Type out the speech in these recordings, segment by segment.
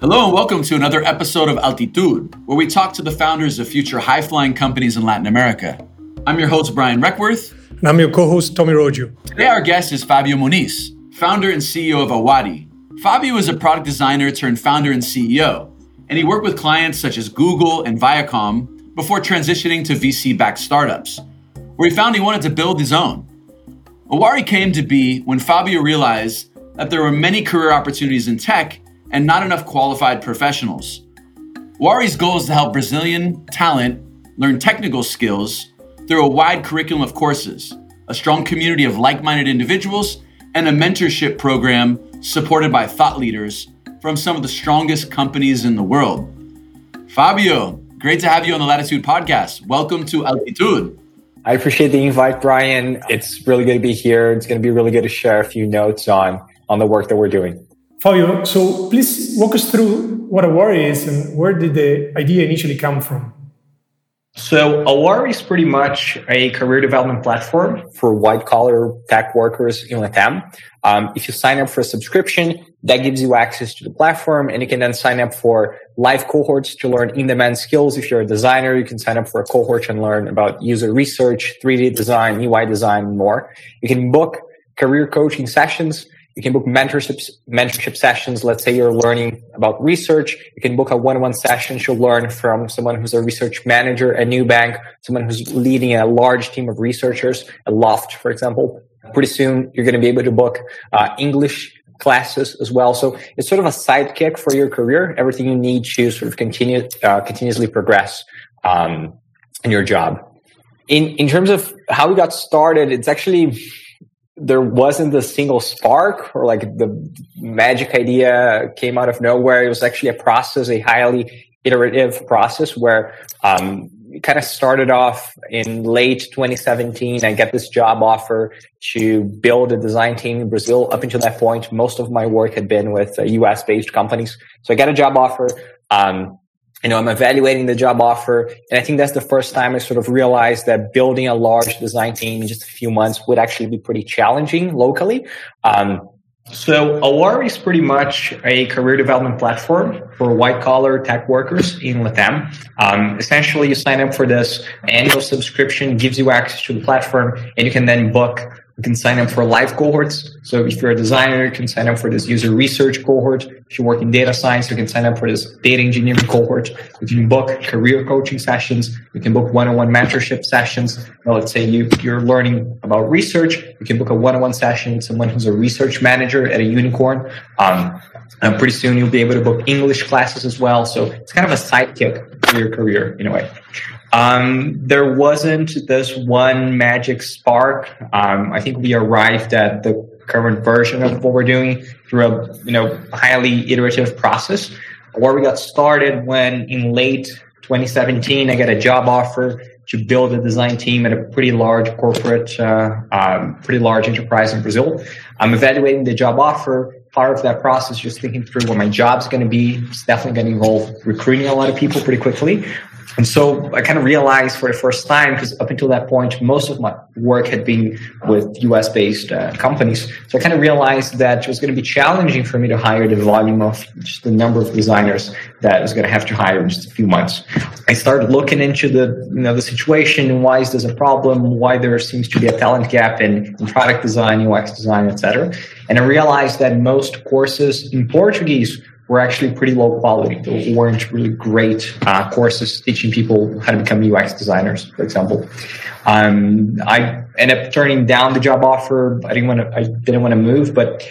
Hello and welcome to another episode of Altitude, where we talk to the founders of future high flying companies in Latin America. I'm your host, Brian Requarth. And I'm your co host, Tommy Roggio. Today, our guest is Fabio Muniz, founder and CEO of Awari. Fabio is a product designer turned founder and CEO, and he worked with clients such as Google and Viacom before transitioning to VC backed startups, where he found he wanted to build his own. Awari came to be when Fabio realized that there were many career opportunities in tech and not enough qualified professionals. Wari's goal is to help Brazilian talent learn technical skills through a wide curriculum of courses, a strong community of like minded individuals, and a mentorship program supported by thought leaders from some of the strongest companies in the world. Fabio, great to have you on the Latitude podcast. Welcome to Altitude. I appreciate the invite, Brian. It's really good to be here. It's going to be really good to share a few notes on on the work that we're doing. Fabio, so please walk us through what Awari is and where did the idea initially come from? So Awari is pretty much a career development platform for white collar tech workers in Latam. Um, if you sign up for a subscription, that gives you access to the platform and you can then sign up for live cohorts to learn in-demand skills. If you're a designer, you can sign up for a cohort and learn about user research, 3D design, UI design, more. You can book career coaching sessions you can book mentorships, mentorship sessions. Let's say you're learning about research. You can book a one-on-one session to learn from someone who's a research manager at Nubank, someone who's leading a large team of researchers, a Loft, for example. Pretty soon, you're going to be able to book uh, English classes as well. So it's sort of a sidekick for your career. Everything you need to sort of continue, uh, continuously progress um, in your job. In in terms of how we got started, it's actually there wasn't a single spark or like the magic idea came out of nowhere. It was actually a process, a highly iterative process where um, it kind of started off in late 2017. I get this job offer to build a design team in Brazil. Up until that point, most of my work had been with uh, US based companies. So I got a job offer. Um, you know, I'm evaluating the job offer. And I think that's the first time I sort of realized that building a large design team in just a few months would actually be pretty challenging locally. Um, so Awari is pretty much a career development platform for white collar tech workers in Latam. Um, essentially, you sign up for this annual subscription, gives you access to the platform, and you can then book you can sign up for live cohorts. So if you're a designer, you can sign up for this user research cohort. If you work in data science, you can sign up for this data engineering cohort. You can book career coaching sessions. You can book one-on-one mentorship sessions. Well, let's say you, you're learning about research. You can book a one-on-one session with someone who's a research manager at a unicorn. Um, and pretty soon you'll be able to book English classes as well. So it's kind of a sidekick your career in a way. Um, there wasn't this one magic spark. Um, I think we arrived at the current version of what we're doing through a you know highly iterative process. Where we got started when in late 2017, I got a job offer to build a design team at a pretty large corporate, uh, um, pretty large enterprise in Brazil. I'm evaluating the job offer. Part of that process, just thinking through what my job's going to be. It's definitely going to involve recruiting a lot of people pretty quickly. And so I kind of realized for the first time, because up until that point, most of my work had been with US based uh, companies. So I kind of realized that it was going to be challenging for me to hire the volume of just the number of designers that I was going to have to hire in just a few months. I started looking into the, you know, the situation. and Why is this a problem? Why there seems to be a talent gap in, in product design, UX design, etc. And I realized that most courses in Portuguese were actually pretty low quality. They weren't really great uh, courses teaching people how to become UX designers, for example. Um, I ended up turning down the job offer. I didn't want to. I didn't want to move, but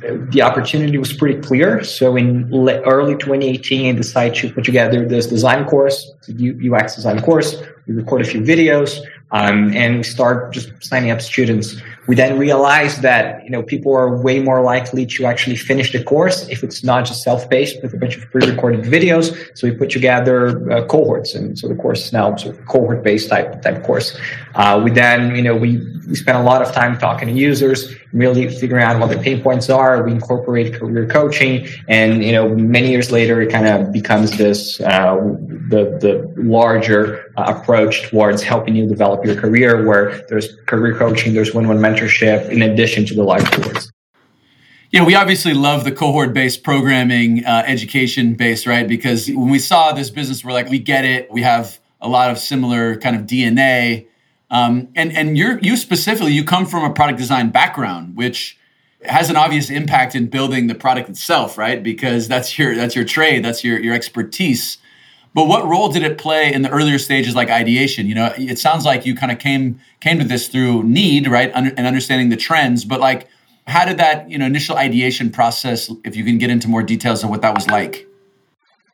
the opportunity was pretty clear. So in early 2018, I decided to put together this design course, UX design course. We record a few videos, um, and we start just signing up students we then realized that you know people are way more likely to actually finish the course if it's not just self-paced with a bunch of pre-recorded videos. So we put together uh, cohorts, and so the course is now sort of cohort-based type type course. Uh, we then you know we we spent a lot of time talking to users, really figuring out what the pain points are. We incorporate career coaching, and you know many years later it kind of becomes this uh, the the larger uh, approach towards helping you develop your career, where there's career coaching, there's one-on-one mentorship, in addition to the live courses. Yeah, we obviously love the cohort based programming, uh, education based, right? Because when we saw this business, we're like, we get it. We have a lot of similar kind of DNA. Um, and and you you specifically, you come from a product design background, which has an obvious impact in building the product itself, right? Because that's your that's your trade, that's your your expertise. But what role did it play in the earlier stages, like ideation? You know, it sounds like you kind of came came to this through need, right, and understanding the trends. But like, how did that you know initial ideation process? If you can get into more details of what that was like.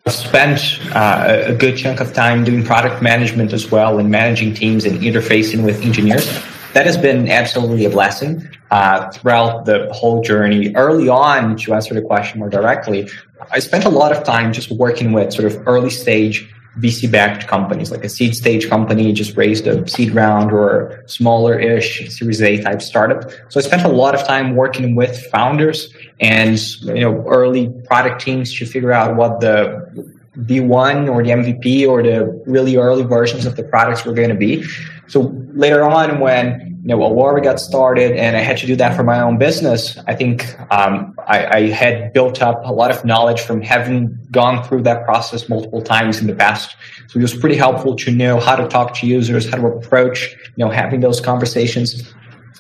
I spent uh, a good chunk of time doing product management as well and managing teams and interfacing with engineers. That has been absolutely a blessing uh, throughout the whole journey. Early on, to answer the question more directly, I spent a lot of time just working with sort of early stage VC backed companies, like a seed stage company just raised a seed round or smaller ish Series A type startup. So I spent a lot of time working with founders and you know early product teams to figure out what the V1 or the MVP or the really early versions of the products were going to be. So later on, when you know, Awari got started and I had to do that for my own business, I think um, I, I, had built up a lot of knowledge from having gone through that process multiple times in the past. So it was pretty helpful to know how to talk to users, how to approach, you know, having those conversations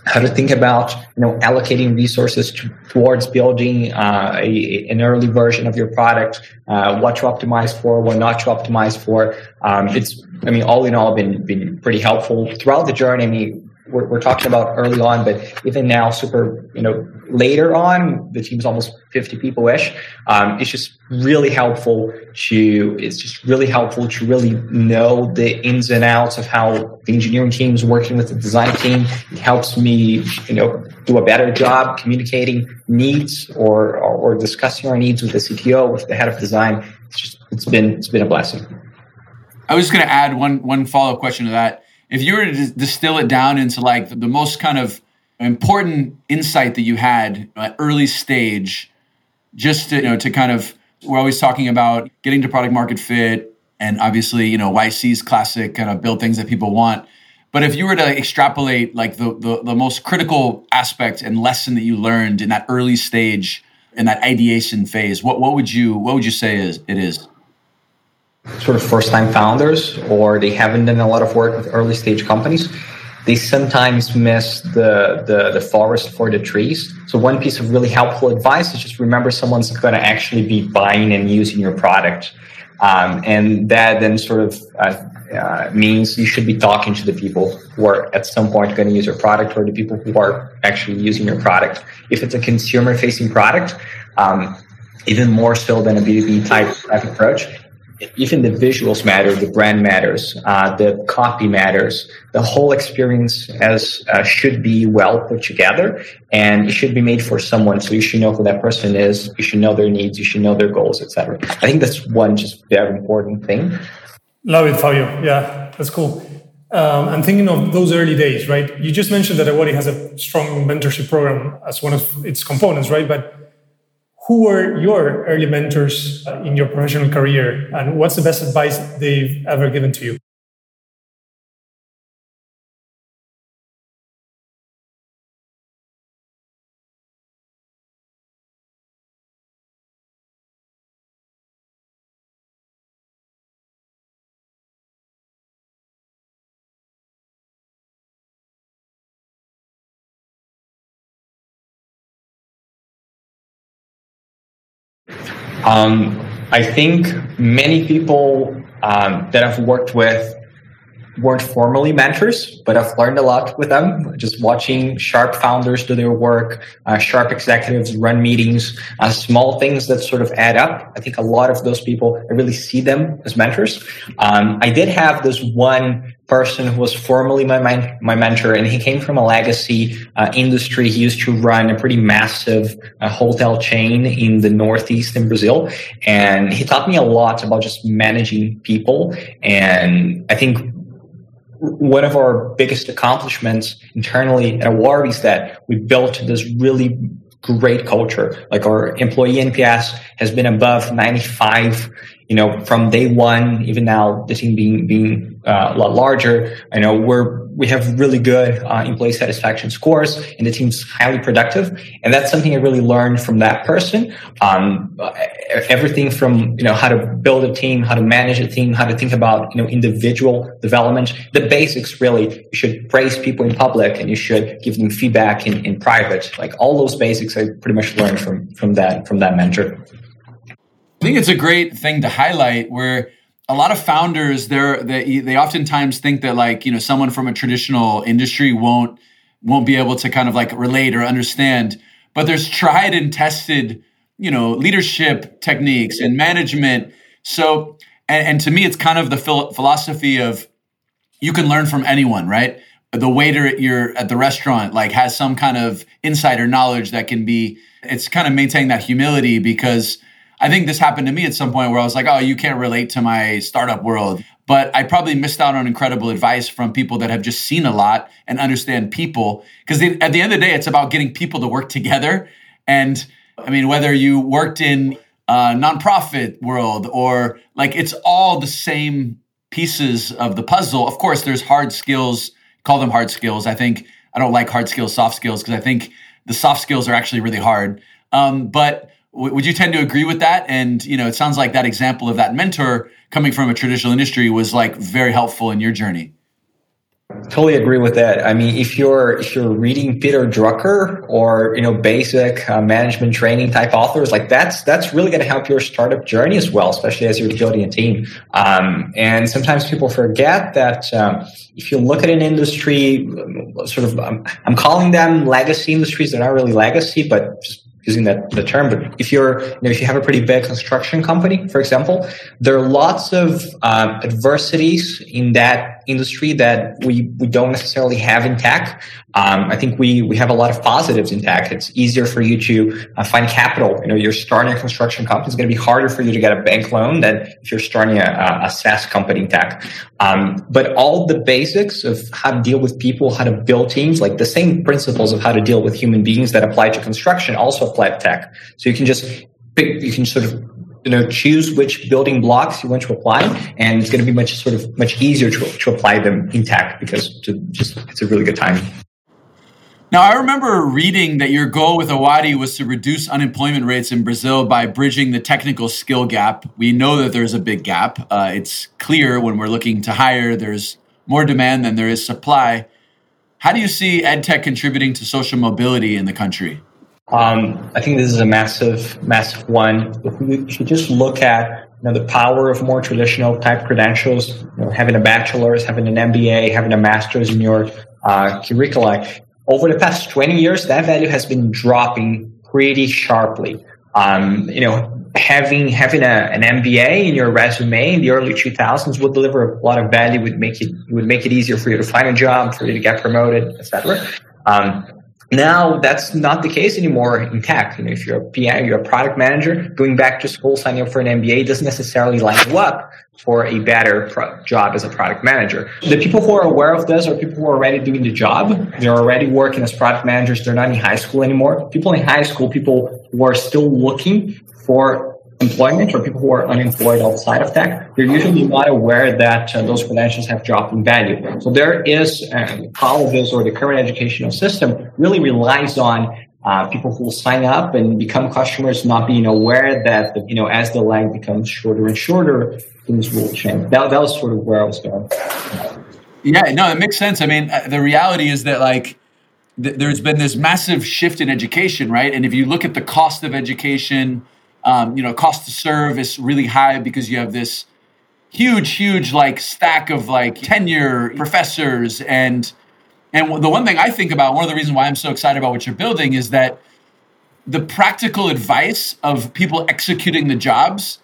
how to think about you know allocating resources to, towards building uh, a, an early version of your product, uh, what to optimize for, what not to optimize for. Um, it's I mean all in all been been pretty helpful throughout the journey. I mean we're, we're talking about early on, but even now, super, you know, later on, the team's almost 50 people ish. Um, it's just really helpful to, it's just really helpful to really know the ins and outs of how the engineering team is working with the design team. It helps me, you know, do a better job communicating needs or, or, or discussing our needs with the CTO, with the head of design. It's just, it's been, it's been a blessing. I was going to add one, one follow up question to that if you were to distill it down into like the most kind of important insight that you had at early stage, just to, you know, to kind of, we're always talking about getting to product market fit and obviously, you know, YC's classic kind of build things that people want. But if you were to extrapolate like the, the, the most critical aspect and lesson that you learned in that early stage in that ideation phase, what, what would you what would you say is it is? Sort of first time founders or they haven't done a lot of work with early stage companies, they sometimes miss the, the, the forest for the trees. So one piece of really helpful advice is just remember someone's going to actually be buying and using your product. Um, and that then sort of uh, uh, means you should be talking to the people who are at some point going to use your product or the people who are actually using your product. If it's a consumer facing product, um, even more so than a B2B type, type approach, even the visuals matter, the brand matters, uh, the copy matters. The whole experience as uh, should be well put together, and it should be made for someone. So you should know who that person is. You should know their needs. You should know their goals, etc. I think that's one just very important thing. Love it, Fabio. Yeah, that's cool. Um, I'm thinking of those early days, right? You just mentioned that Awari has a strong mentorship program as one of its components, right? But who were your early mentors uh, in your professional career and what's the best advice they've ever given to you Um, I think many people um, that I've worked with weren't formally mentors, but I've learned a lot with them. Just watching sharp founders do their work, uh, sharp executives run meetings, uh, small things that sort of add up. I think a lot of those people, I really see them as mentors. Um, I did have this one person who was formerly my my mentor, and he came from a legacy uh, industry. He used to run a pretty massive uh, hotel chain in the northeast in Brazil, and he taught me a lot about just managing people. And I think one of our biggest accomplishments internally at Awari is that we built this really great culture. Like our employee NPS has been above 95 you know, from day one, even now, the team being being uh, a lot larger, I know we're we have really good uh, employee satisfaction scores, and the team's highly productive. And that's something I really learned from that person. Um, everything from you know how to build a team, how to manage a team, how to think about you know individual development, the basics. Really, you should praise people in public, and you should give them feedback in, in private. Like all those basics, I pretty much learned from from that from that mentor. I think it's a great thing to highlight where a lot of founders they're they, they oftentimes think that like you know someone from a traditional industry won't won't be able to kind of like relate or understand. But there's tried and tested you know leadership techniques and management. So and, and to me it's kind of the phil- philosophy of you can learn from anyone right? The waiter at your at the restaurant like has some kind of insider knowledge that can be it's kind of maintaining that humility because I think this happened to me at some point where I was like, oh, you can't relate to my startup world. But I probably missed out on incredible advice from people that have just seen a lot and understand people. Because at the end of the day, it's about getting people to work together. And I mean, whether you worked in a nonprofit world or like it's all the same pieces of the puzzle. Of course, there's hard skills, call them hard skills. I think I don't like hard skills, soft skills, because I think the soft skills are actually really hard. Um, but would you tend to agree with that? And you know, it sounds like that example of that mentor coming from a traditional industry was like very helpful in your journey. Totally agree with that. I mean, if you're if you're reading Peter Drucker or you know basic uh, management training type authors, like that's that's really going to help your startup journey as well, especially as you're building a team. Um, and sometimes people forget that um, if you look at an industry, sort of, um, I'm calling them legacy industries. They're not really legacy, but just using that the term, but if you're, you know, if you have a pretty big construction company, for example, there are lots of um, adversities in that industry that we, we don't necessarily have in tech. Um, I think we, we have a lot of positives in tech. It's easier for you to uh, find capital. You know, you're starting a construction company. It's going to be harder for you to get a bank loan than if you're starting a, a SaaS company in tech. Um, but all the basics of how to deal with people, how to build teams, like the same principles of how to deal with human beings that apply to construction also apply to tech. So you can just pick, you can sort of you know choose which building blocks you want to apply and it's going to be much sort of much easier to, to apply them in tech because to just it's a really good time. Now i remember reading that your goal with Awari was to reduce unemployment rates in brazil by bridging the technical skill gap. We know that there's a big gap. Uh, it's clear when we're looking to hire there's more demand than there is supply. How do you see edtech contributing to social mobility in the country um, I think this is a massive, massive one. If should just look at you know, the power of more traditional type credentials, you know, having a bachelor's, having an MBA, having a master's in your uh, curricula, over the past 20 years, that value has been dropping pretty sharply. Um, you know, having having a, an MBA in your resume in the early 2000s would deliver a lot of value. Would make it would make it easier for you to find a job, for you to get promoted, etc. Um, now that's not the case anymore in tech. You know, if you're a PM, you're a product manager, going back to school, signing up for an MBA doesn't necessarily line you up for a better pro- job as a product manager. The people who are aware of this are people who are already doing the job. They're already working as product managers. They're not in high school anymore. People in high school, people who are still looking for employment or people who are unemployed outside of tech, they're usually not aware that uh, those credentials have dropped in value. So there is uh, colleges or the current educational system really relies on uh, people who sign up and become customers not being aware that you know as the line becomes shorter and shorter, things will change. That, that was sort of where I was going. Yeah, no, it makes sense. I mean, uh, the reality is that like th- there's been this massive shift in education, right? And if you look at the cost of education um, you know, cost to serve is really high because you have this huge, huge like stack of like tenure professors and and the one thing I think about, one of the reasons why I'm so excited about what you're building is that the practical advice of people executing the jobs,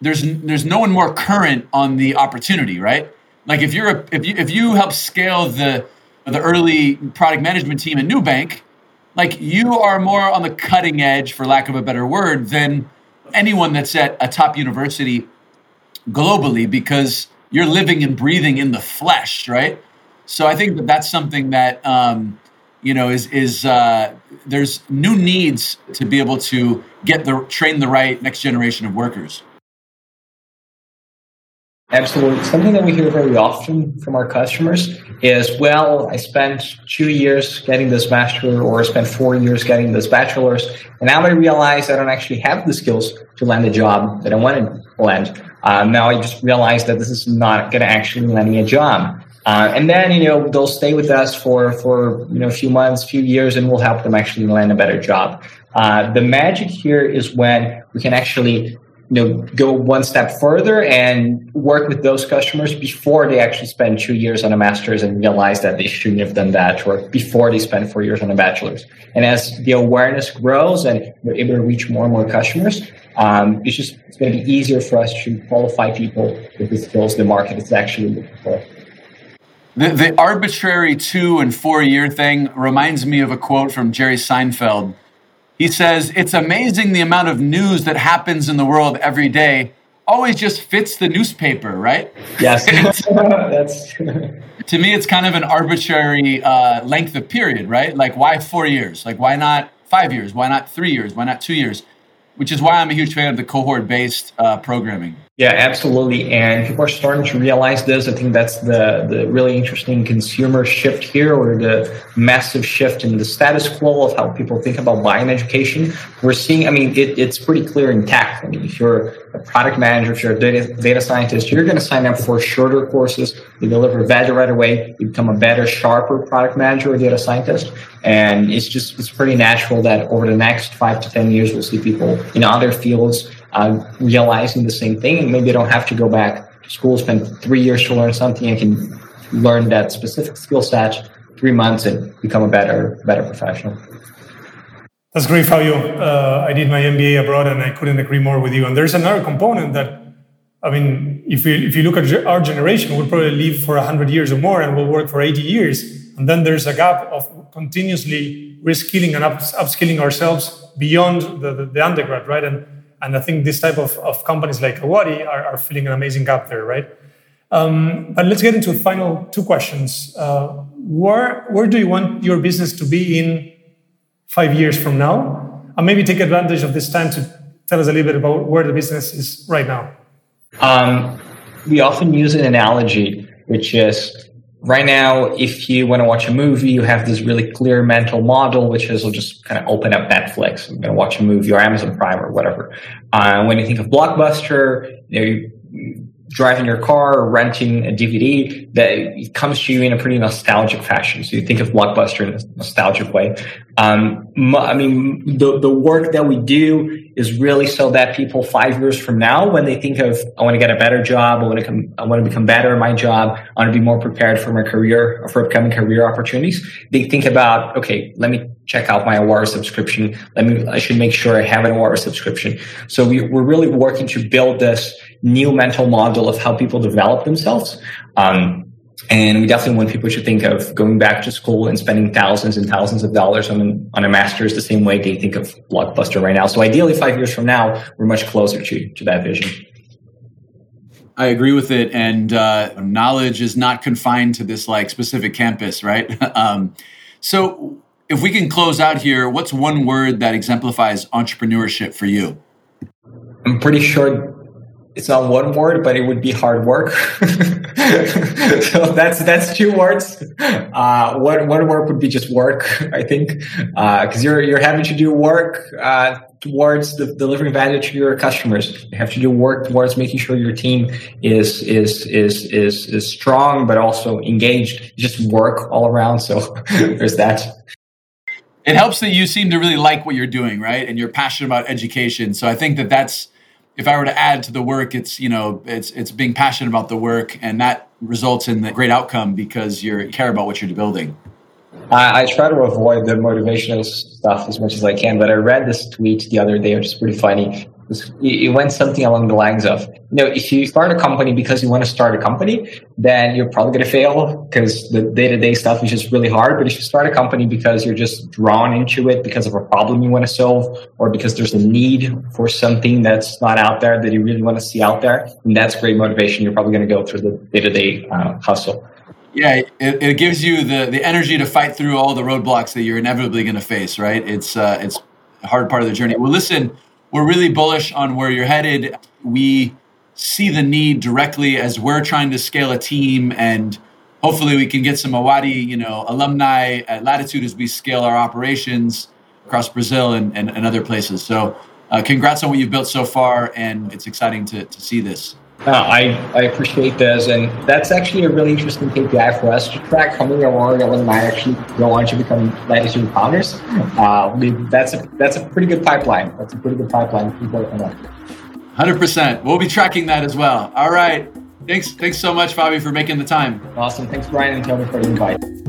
there's there's no one more current on the opportunity, right? Like if you're a, if you if you help scale the the early product management team at Nubank, like you are more on the cutting edge, for lack of a better word, than anyone that's at a top university globally because you're living and breathing in the flesh, right? So I think that that's something that um, you know is is uh, there's new needs to be able to get the train the right next generation of workers. Absolutely. Something that we hear very often from our customers is, well, I spent two years getting this master or I spent four years getting this bachelor's. And now I realize I don't actually have the skills to land a job that I want to land. Uh, now I just realized that this is not going to actually land me a job. Uh, and then, you know, they'll stay with us for, for, you know, a few months, few years, and we'll help them actually land a better job. Uh, the magic here is when we can actually you know go one step further and work with those customers before they actually spend two years on a master's and realize that they shouldn't have done that or before they spend four years on a bachelor's. And as the awareness grows and we're able to reach more and more customers um, it's just it's going to be easier for us to qualify people with the skills the market is actually looking for. The, the arbitrary two and four year thing reminds me of a quote from jerry seinfeld he says, It's amazing the amount of news that happens in the world every day always just fits the newspaper, right? Yes. That's to me, it's kind of an arbitrary uh, length of period, right? Like, why four years? Like, why not five years? Why not three years? Why not two years? Which is why I'm a huge fan of the cohort based uh, programming. Yeah, absolutely. And people are starting to realize this. I think that's the, the really interesting consumer shift here or the massive shift in the status quo of how people think about buying education. We're seeing, I mean, it, it's pretty clear in tech. I mean, if you're a product manager, if you're a data, data scientist, you're going to sign up for shorter courses. You deliver value right away. You become a better, sharper product manager or data scientist. And it's just, it's pretty natural that over the next five to 10 years, we'll see people in other fields uh, realizing the same thing, maybe I don't have to go back to school, spend three years to learn something. I can learn that specific skill set three months and become a better better professional. That's great, Fabio. Uh, I did my MBA abroad, and I couldn't agree more with you. And there's another component that, I mean, if you if you look at our generation, we'll probably live for hundred years or more, and we'll work for eighty years. And then there's a gap of continuously reskilling and up, upskilling ourselves beyond the, the, the undergrad, right? And and I think this type of, of companies like Awari are, are filling an amazing gap there, right? Um, but let's get into the final two questions. Uh, where, where do you want your business to be in five years from now? And maybe take advantage of this time to tell us a little bit about where the business is right now. Um, we often use an analogy, which is right now, if you want to watch a movie, you have this really clear mental model, which is you'll just kind of open up Netflix. I'm going to watch a movie or Amazon Prime or whatever. Uh, when you think of Blockbuster, you know, you driving your car or renting a DVD, that comes to you in a pretty nostalgic fashion. So you think of Blockbuster in a nostalgic way. Um, I mean, the, the work that we do is really so that people five years from now, when they think of, I want to get a better job, I want to come, I want to become better at my job, I want to be more prepared for my career or for upcoming career opportunities, they think about, okay, let me check out my Awari subscription. Let me, I should make sure I have an Awari subscription. So we, we're really working to build this new mental model of how people develop themselves. Um, and we definitely want people to think of going back to school and spending thousands and thousands of dollars on, on a master's the same way they think of Blockbuster right now. So ideally, five years from now, we're much closer to, to that vision. I agree with it. And uh, knowledge is not confined to this like specific campus, right? um, so if we can close out here, what's one word that exemplifies entrepreneurship for you? I'm pretty sure it's not one word, but it would be hard work. so that's that's two words. Uh, one one word would be just work, I think, because uh, you're you're having to do work uh, towards the delivering value to your customers. You have to do work towards making sure your team is is is is is strong, but also engaged. Just work all around. So there's that it helps that you seem to really like what you're doing, right? And you're passionate about education. So I think that that's if I were to add to the work, it's you know it's it's being passionate about the work, and that results in the great outcome because you care about what you're building. I, I, try to avoid the motivational stuff as much as I can, but I read this tweet the other day, which is pretty funny it went something along the lines of, you know, if you start a company because you want to start a company, then you're probably going to fail because the day to day stuff is just really hard. But if you start a company because you're just drawn into it because of a problem you want to solve or because there's a need for something that's not out there that you really want to see out there, and that's great motivation. You're probably going to go through the day to day hustle. Yeah, it, it, gives you the, the energy to fight through all the roadblocks that you're inevitably going to face, right? It's, uh, it's a hard part of the journey. Well, listen, we're really bullish on where you're headed. We see the need directly as we're trying to scale a team and hopefully we can get some Awari, you know, alumni at Latitude as we scale our operations across Brazil and, and, and other places. So uh, congrats on what you've built so far and it's exciting to, to see this. Uh, I, I appreciate this, and that's actually a really interesting KPI for us to track how many Awari alumni actually go on to become Latitude founders. Uh, we, that's a that's a pretty good pipeline. That's a pretty good pipeline. Hundred percent. We'll be tracking that as well. All right. Thanks. Thanks so much, Fabi, for making the time. Awesome. Thanks, Brian and Tony, for the invite.